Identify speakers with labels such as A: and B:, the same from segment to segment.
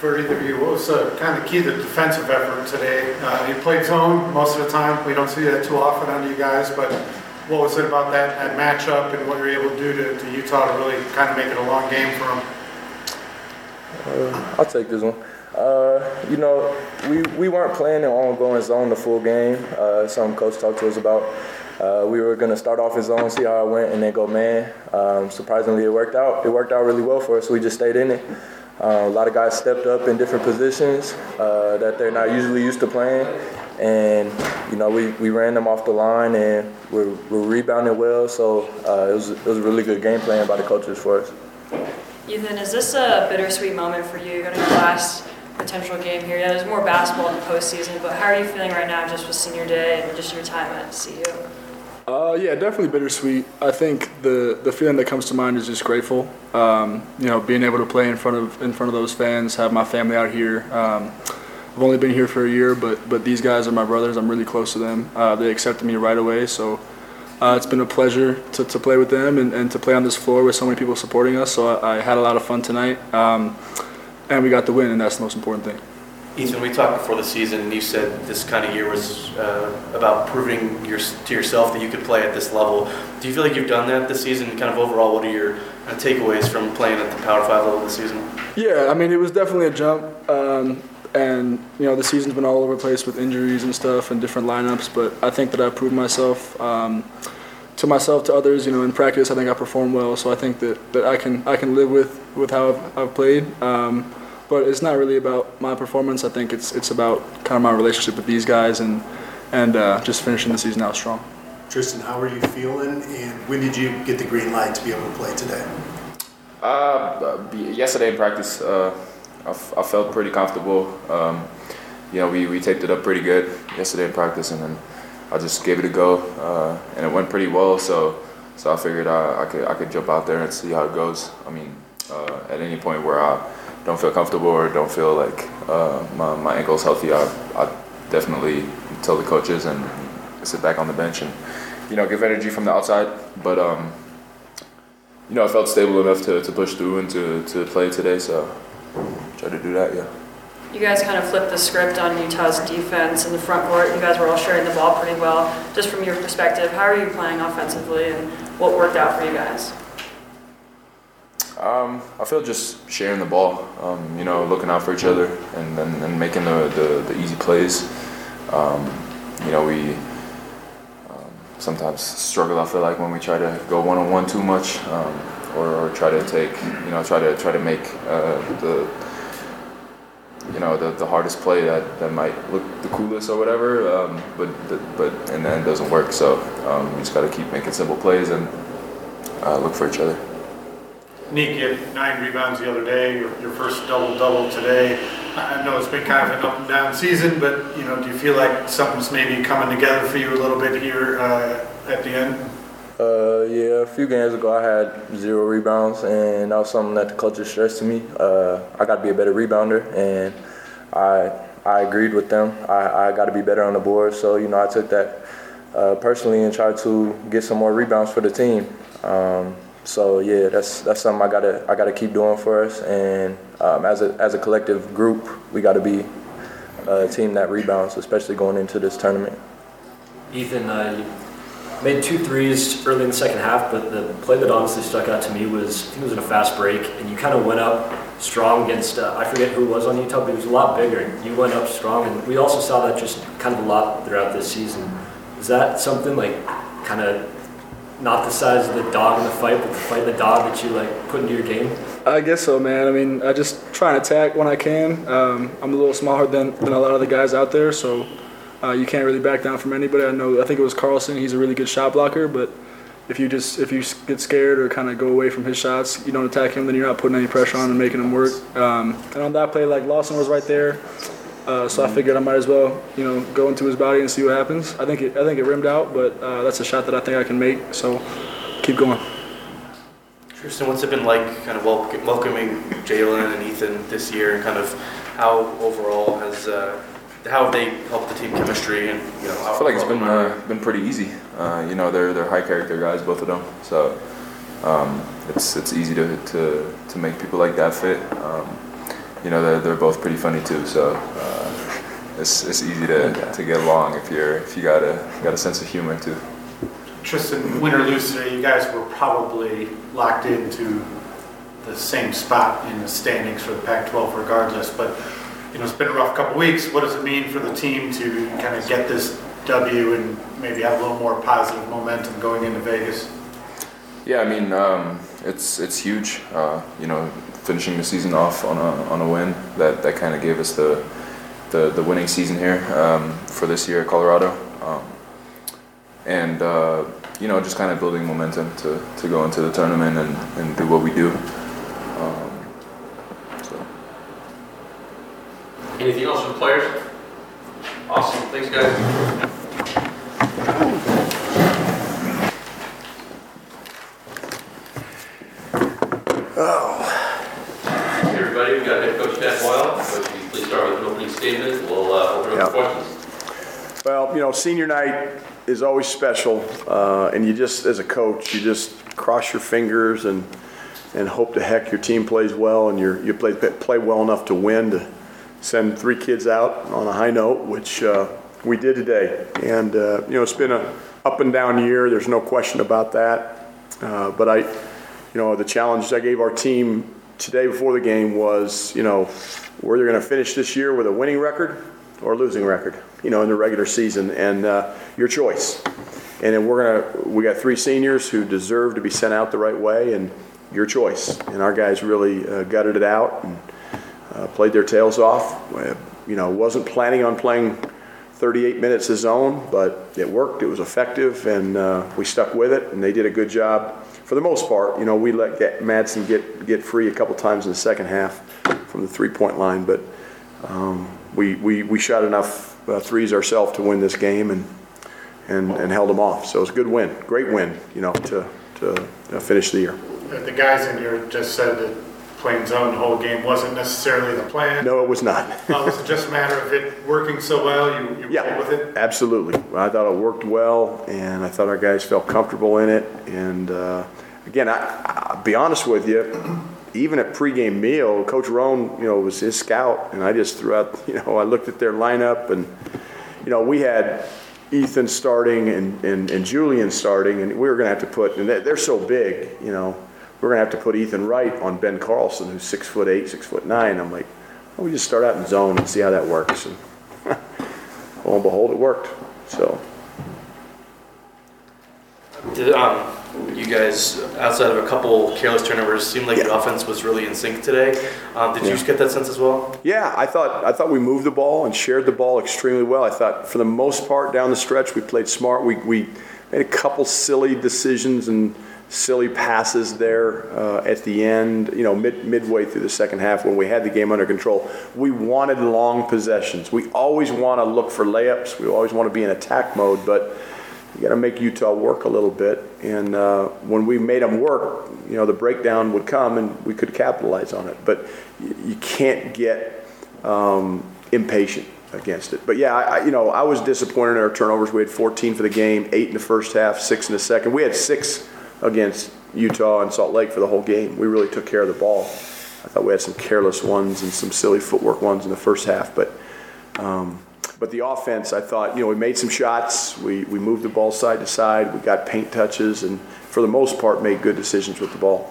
A: for either of you, what was uh, kind of key to the defensive effort today? Uh, you played zone most of the time. We don't see that too often on you guys, but what was it about that, that matchup and what you were able to do to, to Utah to really kind of make it a long game for them?
B: Uh, I'll take this one. Uh, you know, we, we weren't planning on going zone the full game. Uh, coach talked to us about. Uh, we were going to start off in zone, see how it went, and then go man. Um, surprisingly, it worked out. It worked out really well for us. We just stayed in it. Uh, a lot of guys stepped up in different positions uh, that they're not usually used to playing. And, you know, we, we ran them off the line and we're, we're rebounding well. So uh, it, was, it was a really good game plan by the coaches for us.
C: Ethan, is this a bittersweet moment for you? You're going to your last potential game here. Yeah, there's more basketball in the postseason, but how are you feeling right now just with senior day and just your time at CU?
D: Uh, yeah, definitely bittersweet. I think the the feeling that comes to mind is just grateful. Um, you know, being able to play in front of in front of those fans, have my family out here. Um, I've only been here for a year, but but these guys are my brothers. I'm really close to them. Uh, they accepted me right away, so uh, it's been a pleasure to, to play with them and, and to play on this floor with so many people supporting us. So I, I had a lot of fun tonight, um, and we got the win, and that's the most important thing.
E: Ethan, we talked before the season, and you said this kind of year was uh, about proving your, to yourself that you could play at this level. Do you feel like you've done that this season? Kind of overall, what are your uh, takeaways from playing at the Power Five level this season?
D: Yeah, I mean, it was definitely a jump. Um, and you know the season's been all over the place with injuries and stuff and different lineups but i think that i proved myself um, to myself to others you know in practice i think i performed well so i think that, that i can i can live with with how i've, I've played um, but it's not really about my performance i think it's it's about kind of my relationship with these guys and and uh, just finishing the season out strong
F: Tristan, how are you feeling, and when did you get the green light to be able to play today?
G: Uh, yesterday in practice, uh, I, f- I felt pretty comfortable. Um, you know, we, we taped it up pretty good yesterday in practice, and then I just gave it a go, uh, and it went pretty well. So, so I figured I, I could I could jump out there and see how it goes. I mean, uh, at any point where I don't feel comfortable or don't feel like uh, my my ankle's healthy, I I definitely tell the coaches and sit back on the bench and you know give energy from the outside. But um, you know, I felt stable enough to, to push through and to, to play today. So try to do that, yeah.
C: You guys kind of flipped the script on Utah's defense in the front court. You guys were all sharing the ball pretty well. Just from your perspective, how are you playing offensively and what worked out for you guys?
G: Um, I feel just sharing the ball, um, you know, looking out for each other and then and making the, the, the easy plays. Um, you know, we um, sometimes struggle, I feel like, when we try to go one on one too much um, or, or, try to take, you know, try to try to make uh, the you know the, the hardest play that, that might look the coolest or whatever, um, but but and then it doesn't work. So we just got to keep making simple plays and uh, look for each other.
A: Nick, you had nine rebounds the other day. Your, your first double double today. I know it's been kind of an up and down season, but you know, do you feel like something's maybe coming together for you a little bit here uh, at the end?
B: Uh, yeah, a few games ago I had zero rebounds, and that was something that the coaches stressed to me. Uh, I got to be a better rebounder, and I I agreed with them. I, I got to be better on the board, so you know I took that uh, personally and tried to get some more rebounds for the team. Um, so yeah, that's that's something I gotta I gotta keep doing for us, and um, as a as a collective group, we got to be a team that rebounds, especially going into this tournament.
H: Ethan, uh, made two threes early in the second half, but the play that honestly stuck out to me was I think it was in a fast break, and you kind of went up strong against uh, I forget who it was on Utah, but he was a lot bigger. You went up strong, and we also saw that just kind of a lot throughout this season. Is that something like kind of not the size of the dog in the fight, but the fight the dog that you like put into your game?
D: I guess so, man. I mean, I just try and attack when I can. Um, I'm a little smaller than, than a lot of the guys out there, so uh, you can't really back down from anybody. I know. I think it was Carlson. He's a really good shot blocker, but if you just if you get scared or kind of go away from his shots, you don't attack him, then you're not putting any pressure on and making him work. Um, and on that play, like Lawson was right there, uh, so I figured I might as well, you know, go into his body and see what happens. I think it, I think it rimmed out, but uh, that's a shot that I think I can make. So keep going.
E: Tristan, what's it been like, kind of welcoming Jalen and Ethan this year, and kind of how overall has uh, how have they helped the team chemistry and you know?
G: I feel like it's been uh, been pretty easy. Uh, you know, they're they're high character guys, both of them. So um, it's it's easy to, to to make people like that fit. Um, you know, they're, they're both pretty funny too. So uh, it's, it's easy to, to get along if you're if you got a got a sense of humor too.
A: Tristan, win or lose today, you guys were probably locked into the same spot in the standings for the Pac-12 regardless, but, you know, it's been a rough couple weeks. What does it mean for the team to kind of get this W and maybe have a little more positive momentum going into Vegas?
G: Yeah, I mean, um, it's it's huge. Uh, you know, finishing the season off on a on a win that that kind of gave us the the, the winning season here um, for this year at Colorado, um, and uh, you know, just kind of building momentum to, to go into the tournament and, and do what we do. Um, so.
I: Anything else from players? Awesome, thanks guys. Hey, Everybody, we've got head coach Tad Boyle. Would you please start with an opening statement? We'll uh, open up for
J: Yeah.
I: questions.
J: Well, you know, senior night is always special, uh, and you just, as a coach, you just cross your fingers and and hope to heck your team plays well and you're, you play play well enough to win to send three kids out on a high note, which uh, we did today. And uh, you know, it's been a up and down year. There's no question about that. Uh, but I, you know, the challenge I gave our team today before the game was, you know, we're going to finish this year with a winning record or losing record, you know, in the regular season, and uh, your choice. And then we're gonna, we got three seniors who deserve to be sent out the right way, and your choice. And our guys really uh, gutted it out and uh, played their tails off. Uh, You know, wasn't planning on playing 38 minutes of zone, but it worked. It was effective, and uh, we stuck with it. And they did a good job for the most part. You know, we let Madsen get get free a couple times in the second half from the three-point line, but um, we, we we shot enough uh, threes ourselves to win this game, and and and held them off. So it was a good win, great win. You know, to to uh, finish the year.
A: Uh, The guys in here just said that playing zone the whole game wasn't necessarily the plan.
J: No, it was not.
A: Uh, Was it just a matter of it working so well, you you
J: Yeah.
A: played with it?
J: Absolutely. I thought it worked well, and I thought our guys felt comfortable in it. And uh, again, I, I'll be honest with you, even at pregame meal, Coach Rohn, you know, was his scout, and I just threw out, you know, I looked at their lineup, and you know, we had Ethan starting and, and, and Julian starting, and we were going to have to put, and they're, so big, you know, we're going to have to put Ethan Wright on Ben Carlson, who's six foot eight, six foot nine. I'm like, we just start out in zone and see how that works. And lo and behold, it worked. So,
E: Did, um, you guys, outside of a couple careless turnovers, seemed like the offense was really in sync today. Um, did you
J: Yeah.
E: get that sense as well?
J: yeah, I thought I thought we moved the ball and shared the ball extremely well. I thought for the most part down the stretch we played smart. We we made a couple silly decisions and silly passes there uh, at the end. You know, mid midway through the second half when we had the game under control. We wanted long possessions. We always want to look for layups. We always want to be in attack mode, but you got to make Utah work a little bit. And uh, when we made them work, you know, the breakdown would come and we could capitalize on it. But you can't get um, impatient against it. But yeah, I, I- you know, I was disappointed in our turnovers. We had 14 for the game, eight in the first half, six in the second. We had six against Utah and Salt Lake for the whole game. We really took care of the ball. I thought we had some careless ones and some silly footwork ones in the first half, but. Um, but the offense, I thought, you know, we made some shots. We, we moved the ball side to side. We got paint touches, and for the most part, made good decisions with the ball.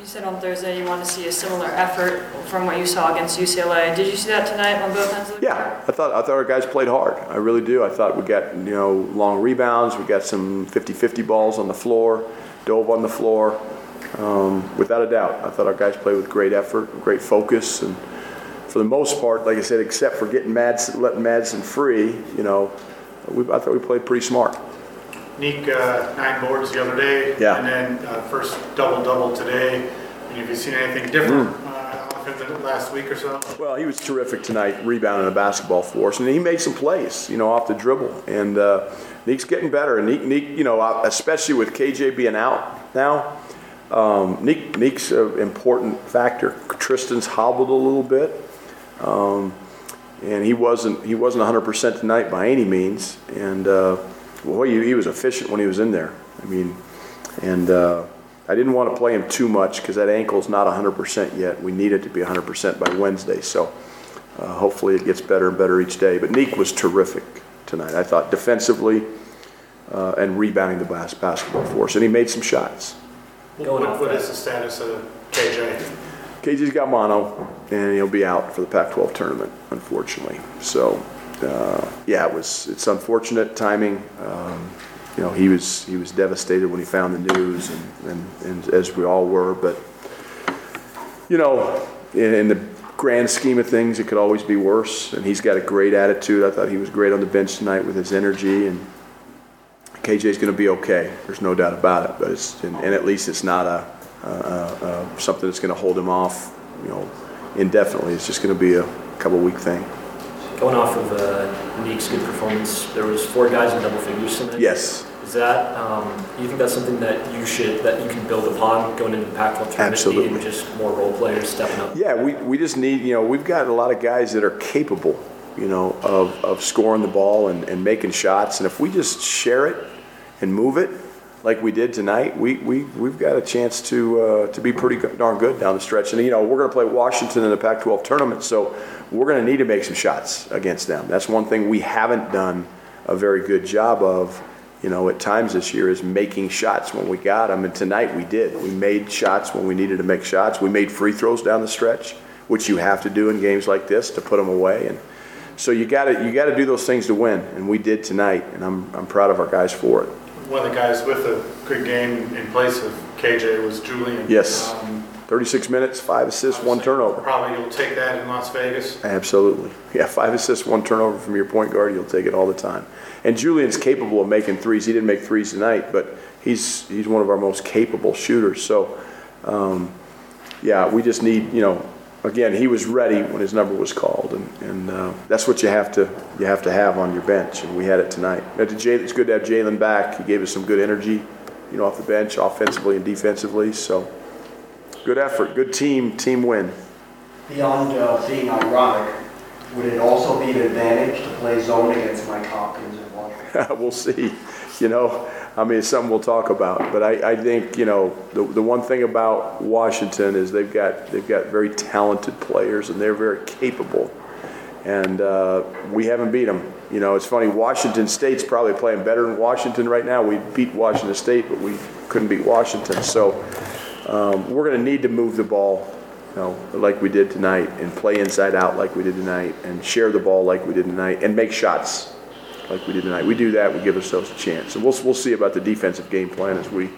C: You said on Thursday you want to see a similar effort from what you saw against UCLA. Did you see that tonight on both ends of the
J: Yeah, I thought I thought our guys played hard. I really do. I thought we got you know long rebounds. We got some 50-50 balls on the floor, dove on the floor. Um, without a doubt, I thought our guys played with great effort, great focus, and for the most part, like I said, except for getting Madsen, letting Madsen free, you know, we, I thought we played pretty smart.
A: Nique, uh, nine boards the other day.
J: Yeah.
A: And then uh, first double-double today. And have you seen anything different
J: Mm.
A: uh, out of him the last week or so?
J: Well, he was terrific tonight, rebounding the basketball for us, and he made some plays, you know, off the dribble. And uh, Nique's getting better, and Nique, Nique, you know, especially with KJ being out now, um, Nique, Nique's an important factor. Tristan's hobbled a little bit, um, and he wasn't he wasn't 100 percent tonight by any means. And uh, boy, he, was efficient when he was in there. I mean, and uh, I didn't want to play him too much because that ankle's not 100% yet. We need it to be 100% by Wednesday. So uh, hopefully it gets better and better each day. But Nique was terrific tonight. I thought defensively uh, and rebounding the bas- basketball for us. And he made some shots.
A: What what is the status of KJ?
J: KJ's got mono, and he'll be out for the Pac-12 tournament, unfortunately. So, uh, yeah, it was it's unfortunate timing. Um, you know, he was he was devastated when he found the news, and, and, and as we all were. But you know, in, in the grand scheme of things, it could always be worse. And he's got a great attitude. I thought he was great on the bench tonight with his energy, and KJ's going to be okay. There's no doubt about it. But it's and, and at least it's not a, something that's going to hold him off, you know, indefinitely. It's just going to be a couple week thing.
H: Going off of uh, Nique's good performance, there was four guys in double figures tonight.
J: Yes,
H: Is that, um, you think that's something that you should, that you can build upon going into the Pac-12 tournament?
J: Absolutely.
H: Needing just more role players stepping up?
J: yeah. We, we just need, you know, we've got a lot of guys that are capable, you know, of, of scoring the ball and, and making shots. And if we just share it and move it like we did tonight, we, we, we've got a chance to, uh, to be pretty darn good down the stretch. And, you know, we're going to play Washington in the Pac 12 tournament, so we're going to need to make some shots against them. That's one thing we haven't done a very good job of, you know, at times this year is making shots when we got them. And tonight we did. We made shots when we needed to make shots. We made free throws down the stretch, which you have to do in games like this to put them away. And so you got to you got to do those things to win, and we did tonight. And I'm I'm proud of our guys for it.
A: One of the guys with a good game in place of KJ was Julian.
J: Yes.
A: Um,
J: 36 minutes, five assists, one turnover.
A: Probably you'll take that in Las Vegas.
J: Absolutely. Yeah, five assists, one turnover from your point guard, you'll take it all the time. And Julian's capable of making threes. He didn't make threes tonight, but he's he's one of our most capable shooters. So, um, yeah, we just need, you know, again, he was ready when his number was called, and, and uh, that's what you have to you have to have on your bench, and we had it tonight. Jay, it's good to have Jalen back. He gave us some good energy, you know, off the bench, offensively and defensively. So, good effort, good team, team win.
K: Beyond uh, being ironic, would it also be an advantage to play zone against Mike Hopkins and Washington?
J: we'll see. You know, I mean, it's something we'll talk about. But I, I think, you know, the, the one thing about Washington is they've got they've got very talented players and they're very capable. And uh, we haven't beat them. You know, it's funny. Washington State's probably playing better than Washington right now. We beat Washington State, but we couldn't beat Washington. So um, we're going to need to move the ball, you know, like we did tonight, and play inside out like we did tonight, and share the ball like we did tonight, and make shots like we did tonight. We do that, we give ourselves a chance, and we'll we'll see about the defensive game plan as we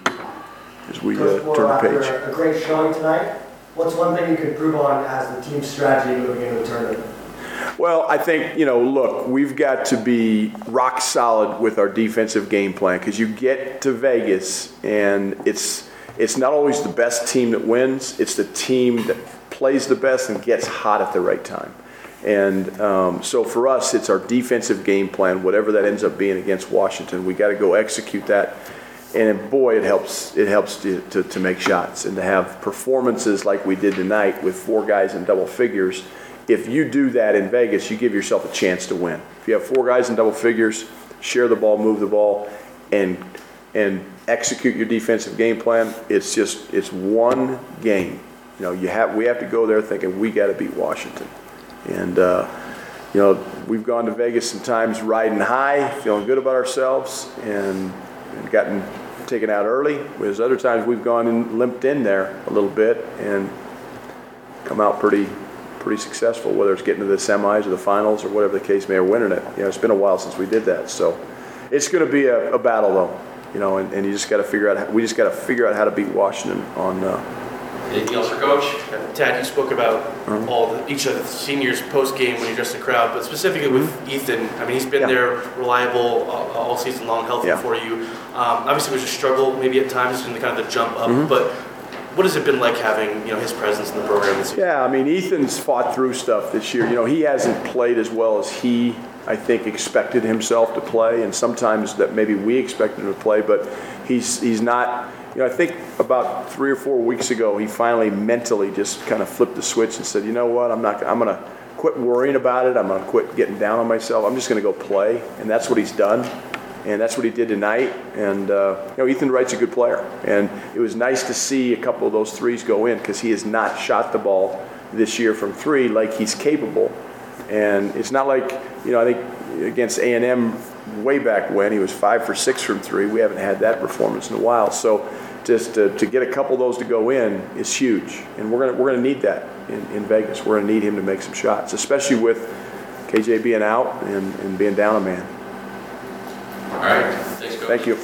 J: as we uh, turn the page.
K: a great showing tonight, what's one thing you could improve on as the team's strategy moving into the tournament?
J: Well, I think, you know, look, we've got to be rock solid with our defensive game plan because you get to Vegas and it's it's not always the best team that wins, it's the team that plays the best and gets hot at the right time. And um, so for us, it's our defensive game plan, whatever that ends up being against Washington. We got to go execute that. And boy, it helps. It helps to, to, to make shots and to have performances like we did tonight with four guys in double figures. If you do that in Vegas, you give yourself a chance to win. If you have four guys in double figures, share the ball, move the ball, and and execute your defensive game plan. It's just it's one game. You know, you have we have to go there thinking we got to beat Washington, and uh, you know we've gone to Vegas sometimes riding high, feeling good about ourselves, and, gotten taken out early. Whereas other times we've gone and limped in there a little bit and come out pretty pretty successful, whether it's getting to the semis or the finals or whatever the case may, or winning it. You know, it's been a while since we did that, so it's going to be a, a battle though. You know, and, and you just got to figure out. We just got to figure out how to beat Washington on. Uh,
I: Anything else for Coach?
E: Tad, you spoke about
J: Uh-huh.
E: all the, each of the seniors post game when you addressed the crowd, but specifically with Ethan. I mean, he's been
J: Mm-hmm. Yeah.
E: there, reliable all, all season long, healthy
J: Yeah.
E: for you. Um, obviously, it was a struggle maybe at times in the kind of the jump up,
J: Mm-hmm.
E: but what has it been like having you know his presence in the program this year?
J: Yeah, I mean, Ethan's fought through stuff this year. You know, he hasn't played as well as he, I think, expected himself to play, and sometimes that maybe we expected him to play, but he's he's not. You know, I think about three or four weeks ago, he finally mentally just kind of flipped the switch and said, "You know what? I'm not. I'm going to quit worrying about it. I'm going to quit getting down on myself. I'm just going to go play." And that's what he's done. And that's what he did tonight. And, uh, you know, Ethan Wright's a good player. And it was nice to see a couple of those threes go in because he has not shot the ball this year from three like he's capable. And it's not like, you know, I think against A&M way back when, he was five for six from three. We haven't had that performance in a while. So just to, to get a couple of those to go in is huge. And we're going we're gonna need that in, in Vegas. We're going to need him to make some shots, especially with KJ being out and, and being down a man.
I: All right, thanks, Coach.
J: Thank you.